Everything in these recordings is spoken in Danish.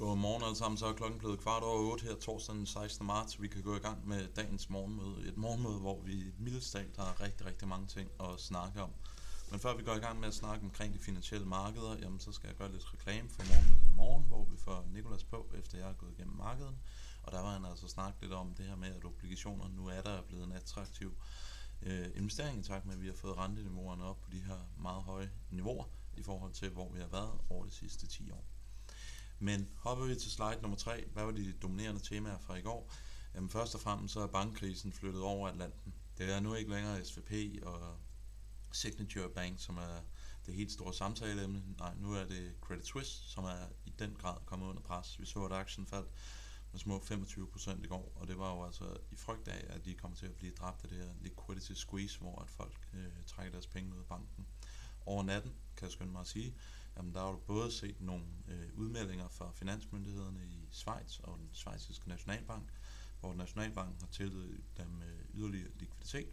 Godmorgen alle sammen, så er klokken blevet kvart over 8 her torsdag den 16. marts. Vi kan gå i gang med dagens morgenmøde. Et morgenmøde, hvor vi mildestalt har rigtig, rigtig mange ting at snakke om. Men før vi går i gang med at snakke omkring de finansielle markeder, jamen så skal jeg gøre lidt reklame for morgenmødet i morgen, hvor vi får Nikolas på, efter jeg er gået igennem markedet. Og der var han altså snakket lidt om det her med, at obligationer nu er der blevet en attraktiv øh, investering i takt med, at vi har fået renteniveauerne op på de her meget høje niveauer i forhold til, hvor vi har været over de sidste 10 år. Men hopper vi til slide nummer 3, hvad var de dominerende temaer fra i går? Jamen først og fremmest så er bankkrisen flyttet over Atlanten. Det er nu ikke længere SVP og Signature Bank, som er det helt store samtaleemne. Nej, nu er det Credit Suisse, som er i den grad kommet under pres. Vi så, at aktien faldt med små 25% i går, og det var jo altså i frygt af, at de kommer til at blive dræbt af det her liquidity squeeze, hvor at folk øh, trækker deres penge ud af banken. Over natten, kan jeg skynde mig at sige, jamen der har du både set nogle øh, udmeldinger fra finansmyndighederne i Schweiz og den schweiziske nationalbank, hvor Nationalbanken har tildelt dem øh, yderligere likviditet,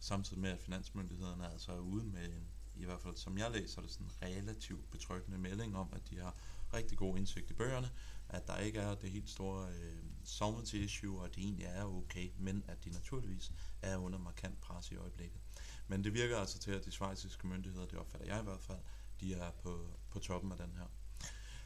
samtidig med at finansmyndighederne altså er ude med en, i hvert fald som jeg læser det, sådan en relativt betryggende melding om, at de har rigtig god indsigt i bøgerne, at der ikke er det helt store øh, solvency issue, og at det egentlig er okay, men at de naturligvis er under markant pres i øjeblikket. Men det virker altså til, at de svejsiske myndigheder, det opfatter jeg i hvert fald, de er på, på toppen af den her.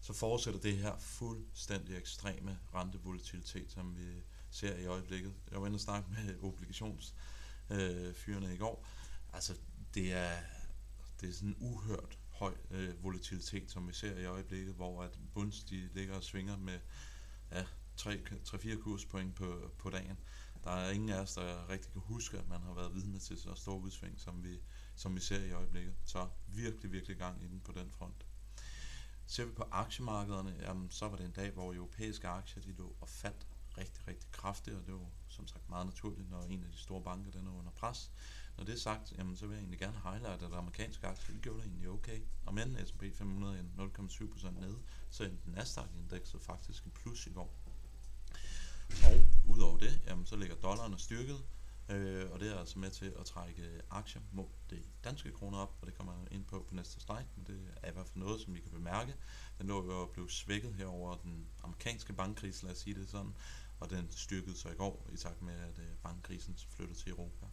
Så fortsætter det her fuldstændig ekstreme rentevolatilitet, som vi ser i øjeblikket. Jeg var inde og snakke med obligationsfyrene øh, i går. Altså, det er, det er sådan en uhørt høj øh, volatilitet, som vi ser i øjeblikket, hvor at bunds de ligger og svinger med ja, 3-4 kurspoint på, på dagen. Der er ingen af os, der rigtig kan huske, at man har været vidne til så stor udsving, som vi, som vi ser i øjeblikket. Så virkelig, virkelig gang i den på den front. Ser vi på aktiemarkederne, jamen, så var det en dag, hvor europæiske aktier de lå og faldt rigtig, rigtig kraftigt, og det var som sagt meget naturligt, når en af de store banker den er under pres. Når det er sagt, jamen, så vil jeg egentlig gerne highlight, at amerikanske aktier de gjorde det egentlig okay. Og men S&P 500 er 0,7% nede, så endte Nasdaq-indekset faktisk en plus i går. Og udover det, jamen, så ligger dollaren styrket, øh, og det er altså med til at trække aktier mod det danske kroner op, og det kommer jeg ind på på næste slide, men det er i hvert fald noget, som vi kan bemærke. Den lå jo at blive svækket her over den amerikanske bankkrise, lad os sige det sådan, og den styrkede sig i går i takt med, at øh, bankkrisen flyttede til Europa.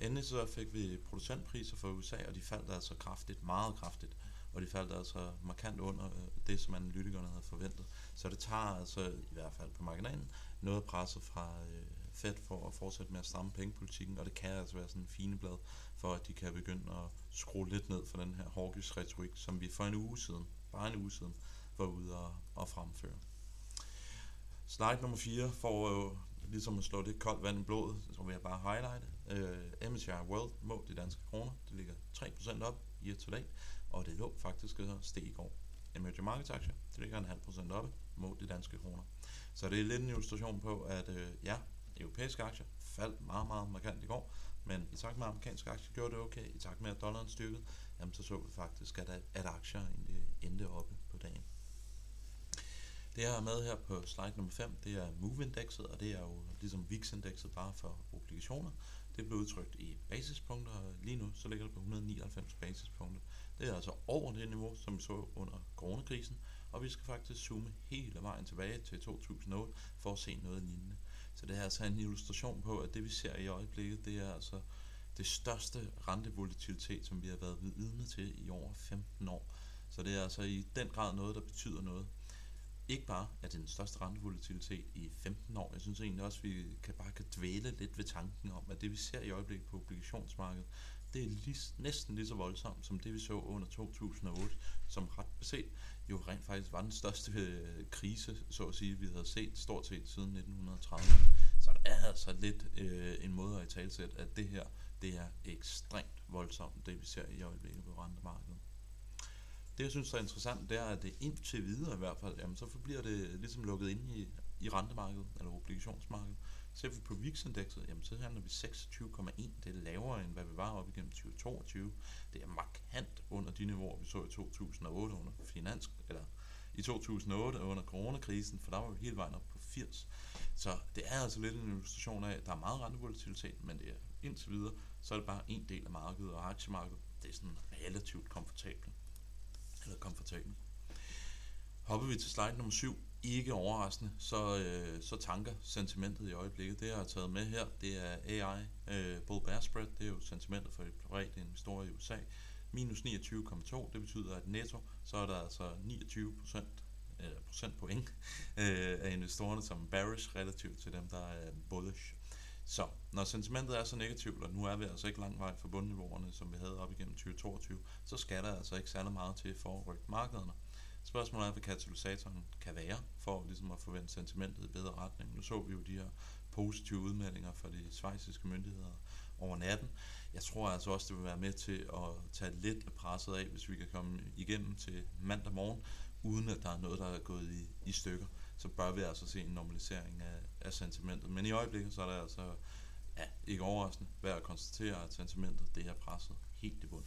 Endelig så fik vi producentpriser for USA, og de faldt altså kraftigt, meget kraftigt, og de faldt altså markant under øh, det, som analytikerne havde forventet. Så det tager altså, i hvert fald på marginalen, noget presset fra øh, Fed for at fortsætte med at stramme pengepolitikken, og det kan altså være sådan en fine blad for, at de kan begynde at skrue lidt ned for den her hawkish retorik, som vi for en uge siden, bare en uge siden, var ude og, og fremføre. Slide nummer 4 får jo ligesom at slå det koldt vand i blodet, så vil jeg bare highlighte. Øh, uh, MSCI World må de danske kroner, det ligger 3% op year to date, og det lå faktisk steg i går. Emerging Markets aktier, det ligger en halv procent oppe mod de danske kroner. Så det er lidt en illustration på, at øh, ja, europæiske aktier faldt meget, meget markant i går, men i takt med at amerikanske aktier gjorde det okay, i takt med at dollaren styrkede, jamen så så vi faktisk, at, at aktier egentlig endte oppe på dagen. Det jeg har med her på slide nummer 5, det er MOVE-indekset, og det er jo ligesom VIX-indekset bare for obligationer. Det blev udtrykt i basispunkter, og lige nu så ligger det på 199 basispunkter. Det er altså over det niveau, som vi så under coronakrisen, og vi skal faktisk zoome hele vejen tilbage til 2008 for at se noget lignende. Så det er altså en illustration på, at det vi ser i øjeblikket, det er altså det største rentevolatilitet, som vi har været vidne til i over 15 år. Så det er altså i den grad noget, der betyder noget. Ikke bare at det er den største rentevolatilitet i 15 år, jeg synes egentlig også, at vi kan bare kan dvæle lidt ved tanken om, at det vi ser i øjeblikket på obligationsmarkedet, det er lige, næsten lige så voldsomt som det vi så under 2008, som ret beset jo rent faktisk var den største øh, krise, så at sige, vi havde set stort set siden 1930'erne. Så der er altså lidt øh, en måde at i talsæt, at det her, det er ekstremt voldsomt, det vi ser i øjeblikket på rentemarkedet. Det jeg synes er interessant, det er, at det indtil videre i hvert fald, jamen, så bliver det ligesom lukket ind i, i rentemarkedet, eller obligationsmarkedet. Ser vi på VIX-indekset, jamen så handler vi 26,1. Det er lavere end hvad vi var op igennem 2022. Det er markant under de niveauer, vi så i 2008 under finans, eller i 2008 under coronakrisen, for der var vi hele vejen op på 80. Så det er altså lidt en illustration af, at der er meget rentevolatilitet, men det er indtil videre, så er det bare en del af markedet, og aktiemarkedet, det er sådan relativt komfortabelt. Eller komfortabelt. Hopper vi til slide nummer 7, ikke overraskende, så, øh, så tanker sentimentet i øjeblikket. Det, jeg har taget med her, det er AI, øh, Bull Bear Spread, det er jo sentimentet for de private investorer i USA. Minus 29,2, det betyder, at netto, så er der altså 29 procent, øh, procentpoint øh, af investorerne som bearish relativt til dem, der er bullish. Så når sentimentet er så negativt, og nu er vi altså ikke langt vej fra bundniveauerne, som vi havde op igennem 2022, så skal der altså ikke særlig meget til for at rykke markederne. Spørgsmålet er, hvad katalysatoren kan være, for ligesom at forvente sentimentet i bedre retning. Nu så vi jo de her positive udmeldinger fra de svejsiske myndigheder over natten. Jeg tror altså også, det vil være med til at tage lidt af presset af, hvis vi kan komme igennem til mandag morgen, uden at der er noget, der er gået i, i stykker. Så bør vi altså se en normalisering af, af sentimentet. Men i øjeblikket, så er det altså ja, ikke overraskende værd at konstatere, at sentimentet det er presset helt i bund.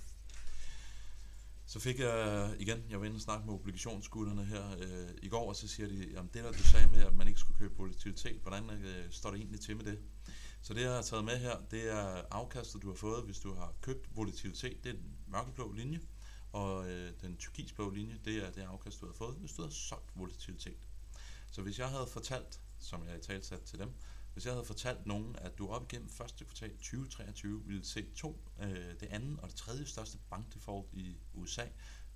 Så fik jeg igen, jeg var inde og snakke med obligationsgutterne her øh, i går, og så siger de, om det der du sagde med, at man ikke skulle købe volatilitet, hvordan øh, står det egentlig til med det? Så det jeg har taget med her, det er afkastet du har fået, hvis du har købt volatilitet, det er den mørkeblå linje, og øh, den turkisblå linje, det er det afkast du har fået, hvis du har solgt volatilitet. Så hvis jeg havde fortalt, som jeg har talsat til dem, hvis jeg havde fortalt nogen, at du op igennem første kvartal 2023 ville se to, øh, det andet og det tredje største bankdefault i USA,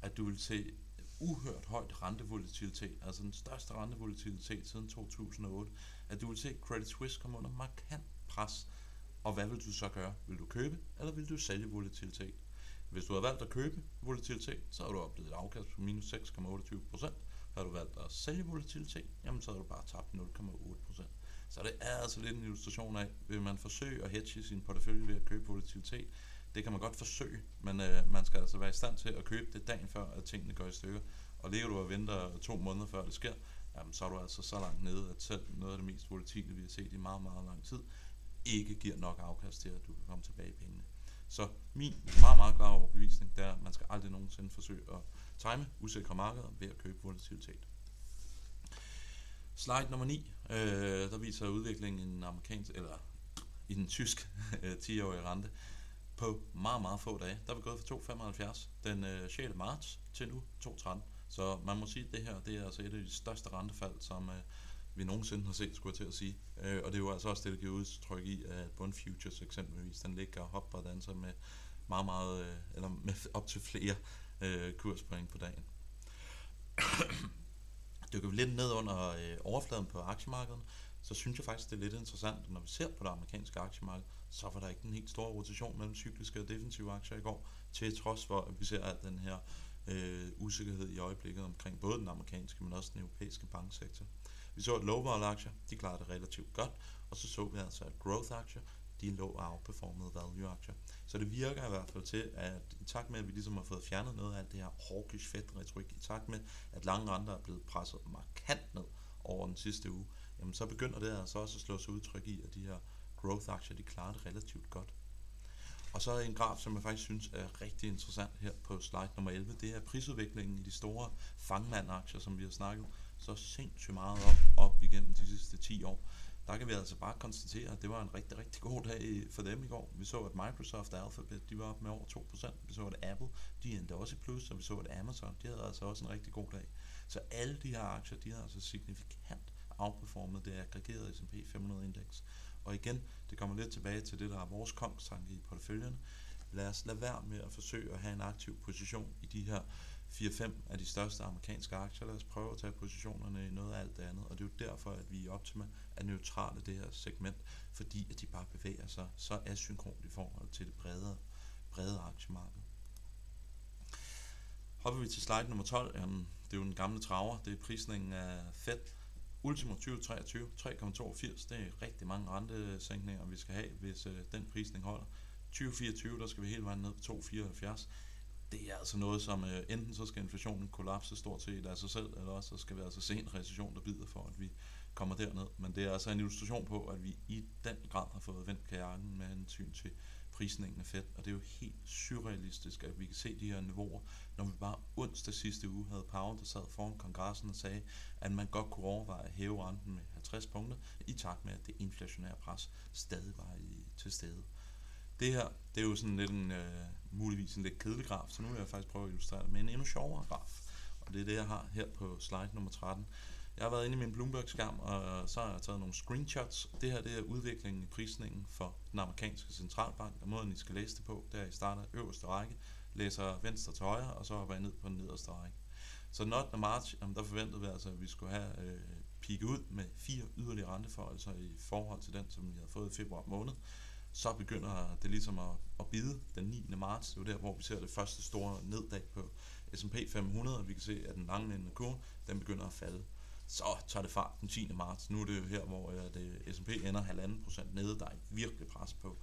at du ville se uhørt højt rentevolatilitet, altså den største rentevolatilitet siden 2008, at du vil se Credit Suisse komme under markant pres. Og hvad vil du så gøre? Vil du købe, eller vil du sælge volatilitet? Hvis du har valgt at købe volatilitet, så har du oplevet et afkast på minus 6,28%. Har du valgt at sælge volatilitet, jamen så har du bare tabt 0,8%. Så det er altså lidt en illustration af, vil man forsøge at hedge sin portefølje ved at købe volatilitet. Det kan man godt forsøge, men øh, man skal altså være i stand til at købe det dagen før, at tingene går i stykker. Og ligger du og venter to måneder før det sker, jamen, så er du altså så langt nede, at selv noget af det mest volatile, vi har set i meget, meget lang tid, ikke giver nok afkast til, at du kan komme tilbage i pengene. Så min meget, meget klare overbevisning, det er, at man skal aldrig nogensinde forsøge at time usikre markeder ved at købe volatilitet. Slide nummer 9, øh, der viser udviklingen i den amerikanske, eller i den tysk øh, 10-årige rente på meget, meget få dage. Der er vi gået fra 2,75 den øh, 6. marts til nu 2,13. Så man må sige, at det her det er altså et af de største rentefald, som øh, vi nogensinde har set, skulle jeg til at sige. Øh, og det er jo altså også det, der giver udtryk i, at Bund Futures eksempelvis, den ligger og hopper og danser med meget, meget, øh, eller med op til flere øh, kurspoint på dagen. Dykker vi lidt ned under øh, overfladen på aktiemarkedet, så synes jeg faktisk, det er lidt interessant, når vi ser på det amerikanske aktiemarked, så var der ikke en helt stor rotation mellem cykliske og defensive aktier i går, til trods for, at vi ser alt den her øh, usikkerhed i øjeblikket omkring både den amerikanske, men også den europæiske banksektor. Vi så, at low aktier, de klarede det relativt godt, og så så vi altså, at growth aktier, de lå og outperformede value aktier. Så det virker i hvert fald til, at i takt med, at vi ligesom har fået fjernet noget af alt det her hawkish fedt retorik, i takt med, at lange renter er blevet presset markant ned over den sidste uge, jamen så begynder det altså også at slå sig udtryk i, at de her growth aktier, de klarer det relativt godt. Og så er en graf, som jeg faktisk synes er rigtig interessant her på slide nummer 11. Det er prisudviklingen i de store fangmandaktier, som vi har snakket så sindssygt meget op, op igennem de sidste der kan vi altså bare konstatere, at det var en rigtig, rigtig god dag for dem i går. Vi så, at Microsoft og Alphabet, de var op med over 2%. Vi så, at Apple, de endte også i plus, og vi så, at Amazon, de havde altså også en rigtig god dag. Så alle de her aktier, de har altså signifikant outperformet det aggregerede S&P 500-indeks. Og igen, det kommer lidt tilbage til det, der er vores kongstanke i porteføljen. Lad os lade være med at forsøge at have en aktiv position i de her 4-5 af de største amerikanske aktier. Lad os prøve at tage positionerne i noget af alt det andet. Og det er jo derfor, at vi i Optima er neutrale det her segment, fordi at de bare bevæger sig så asynkront i forhold til det bredere, bredere aktiemarked. Hopper vi til slide nummer 12, jamen, det er jo den gamle traver, det er prisningen af Fed. Ultimo 2023, 3,82, det er rigtig mange rentesænkninger, vi skal have, hvis øh, den prisning holder. 2024, der skal vi hele vejen ned på 2,74 det er altså noget, som øh, enten så skal inflationen kollapse stort set af sig selv, eller også så skal vi altså se en recession, der bider for, at vi kommer derned. Men det er altså en illustration på, at vi i den grad har fået vendt kajakken med en syn til prisningen af fedt. Og det er jo helt surrealistisk, at vi kan se de her niveauer, når vi bare onsdag sidste uge havde Powell, der sad foran kongressen og sagde, at man godt kunne overveje at hæve renten med 50 punkter, i takt med, at det inflationære pres stadig var i, til stede. Det her, det er jo sådan lidt en, øh, muligvis en lidt kedelig graf, så nu vil jeg faktisk prøve at illustrere det med en endnu sjovere graf. Og det er det, jeg har her på slide nummer 13. Jeg har været inde i min Bloomberg-skærm, og så har jeg taget nogle screenshots. Det her det er udviklingen i prisningen for den amerikanske centralbank, og måden I skal læse det på, det er, at I starter øverste række, læser venstre til højre, og så hopper I ned på den nederste række. Så den 8. marts, jamen, der forventede vi altså, at vi skulle have øh, pigget ud med fire yderligere renteforholdelser i forhold til den, som vi havde fået i februar måned. Så begynder det ligesom at, at bide den 9. marts. Det er jo der, hvor vi ser det første store neddag på S&P 500, og vi kan se, at den lange ende kurve, den begynder at falde. Så tager det fart den 10. marts. Nu er det jo her, hvor det S&P ender 1,5% nede. Der er virkelig pres på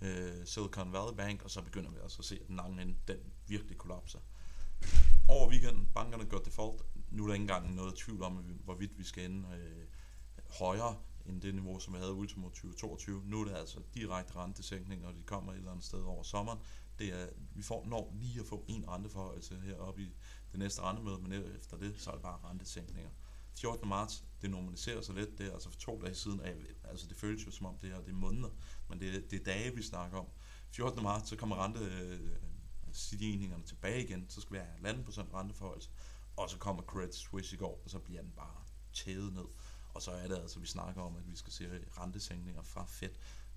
øh, Silicon Valley Bank, og så begynder vi også at se, at den lange ende, den virkelig kollapser. Over weekenden, bankerne går default. Nu er der ikke engang noget tvivl om, hvorvidt vi skal ende øh, højere end det niveau, som vi havde ultimo 2022. Nu er det altså direkte rentesænkning, og de kommer et eller andet sted over sommeren. Det er, vi får når lige at få en renteforhøjelse heroppe i det næste rentemøde, men efter det, så er det bare rentesænkninger. 14. marts, det normaliserer sig lidt, det er altså for to dage siden, af, altså det føles jo som om det her det er måneder, men det, er, det er dage, vi snakker om. 14. marts, så kommer rente, øh, stigningerne tilbage igen, så skal vi have 1,5% renteforhold, og så kommer Credit Suisse i går, og så bliver den bare tædet ned. Og så er det altså, vi snakker om, at vi skal se rentesænkninger fra Fed.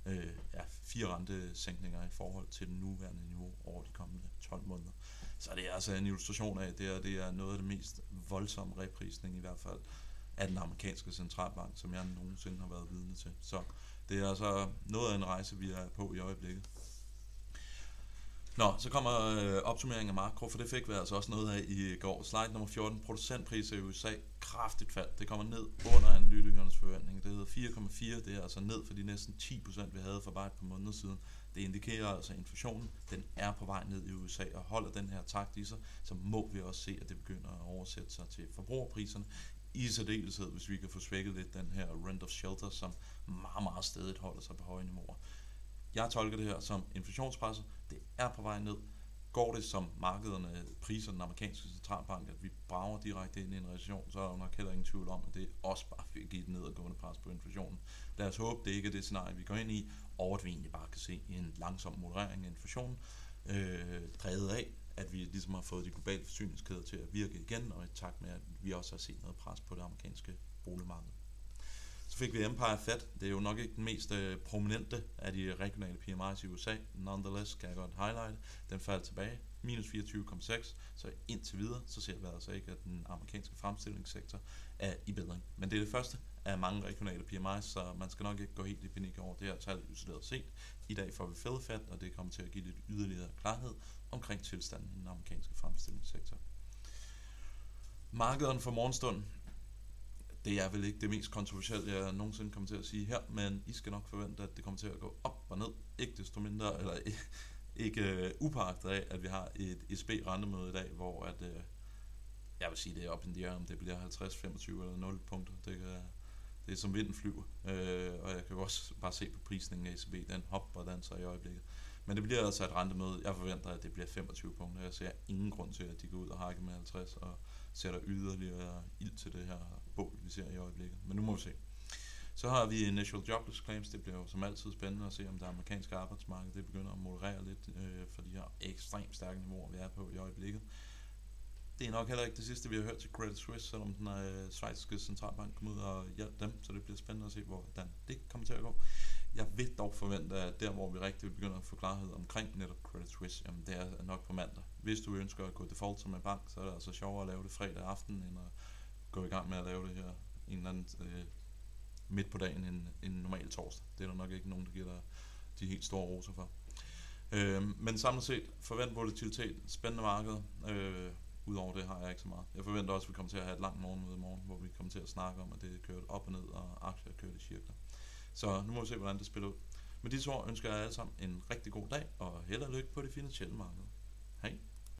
Øh, ja, fire rentesænkninger i forhold til det nuværende niveau over de kommende 12 måneder. Så det er altså en illustration af, at det det er noget af det mest voldsomme reprisning i hvert fald af den amerikanske centralbank, som jeg nogensinde har været vidne til. Så det er altså noget af en rejse, vi er på i øjeblikket. Nå, så kommer øh, opsummeringen af makro, for det fik vi altså også noget af i går. Slide nummer 14, producentpriser i USA, kraftigt fald. Det kommer ned under analytikernes forventning. Det hedder 4,4, det er altså ned for de næsten 10%, vi havde for bare et par måneder siden. Det indikerer altså, at inflationen den er på vej ned i USA, og holder den her takt i sig, så må vi også se, at det begynder at oversætte sig til forbrugerpriserne. I særdeleshed, hvis vi kan få svækket lidt den her rent of shelter, som meget, meget stedigt holder sig på høje niveauer. Jeg tolker det her som inflationspresset. Det er på vej ned. Går det som markederne priser den amerikanske centralbank, at vi brager direkte ind i en recession, så er der nok heller ingen tvivl om, at det også bare vil give et nedadgående pres på inflationen. Lad os håbe, det ikke er det scenarie, vi går ind i, og at vi egentlig bare kan se en langsom moderering af inflationen, øh, drevet af, at vi ligesom har fået de globale forsyningskæder til at virke igen, og i takt med, at vi også har set noget pres på det amerikanske boligmarked. Så fik vi Empire Fed. Det er jo nok ikke den mest øh, prominente af de regionale PMI's i USA. Nonetheless kan jeg godt highlight. Den faldt tilbage. Minus 24,6. Så indtil videre, så ser vi altså ikke, at den amerikanske fremstillingssektor er i bedring. Men det er det første af mange regionale PMI's, så man skal nok ikke gå helt i panik over det her tal isoleret set. I dag får vi Fed fat, og det kommer til at give lidt yderligere klarhed omkring tilstanden i den amerikanske fremstillingssektor. Markederne for morgenstunden det er vel ikke det mest kontroversielle, jeg nogensinde kommer til at sige her, men I skal nok forvente, at det kommer til at gå op og ned. Ikke desto mindre, eller ikke øh, uh, upagtet af, at vi har et ECB-rentemøde i dag, hvor at, uh, jeg vil sige, det er op i om det bliver 50, 25 eller 0 punkter. Det, kan, det er som vinden flyver, uh, og jeg kan også bare se på prisningen af ECB, den hopper og danser i øjeblikket. Men det bliver altså et rentemøde. Jeg forventer, at det bliver 25 punkter. Jeg ser ingen grund til, at de går ud og hakker med 50 og sætter yderligere ild til det her bål, vi ser i øjeblikket. Men nu må vi se. Så har vi initial jobless claims. Det bliver jo som altid spændende at se, om det amerikanske arbejdsmarked det begynder at moderere lidt øh, for de her ekstremt stærke niveauer, vi er på i øjeblikket. Det er nok heller ikke det sidste, vi har hørt til Credit Suisse, selvom den øh, svejtiske centralbank kommer ud og hjalp dem, så det bliver spændende at se, hvordan det kommer til at gå. Jeg vil dog forvente, at der, hvor vi rigtig begynder at få klarhed omkring netop Credit Suisse, jamen det er nok på mandag. Hvis du ønsker at gå default som en bank, så er det altså sjovere at lave det fredag aften, end at gå i gang med at lave det her en eller anden øh, midt på dagen en, en normal torsdag. Det er der nok ikke nogen, der giver dig de helt store roser for. Øh, men samlet set, forvent volatilitet, spændende marked. Øh, Udover det har jeg ikke så meget. Jeg forventer også, at vi kommer til at have et langt morgenmøde i morgen, hvor vi kommer til at snakke om, at det er kørt op og ned, og aktier er kørt i cirkler. Så nu må vi se, hvordan det spiller ud. Med disse ord ønsker jeg alle sammen en rigtig god dag, og held og lykke på det finansielle marked.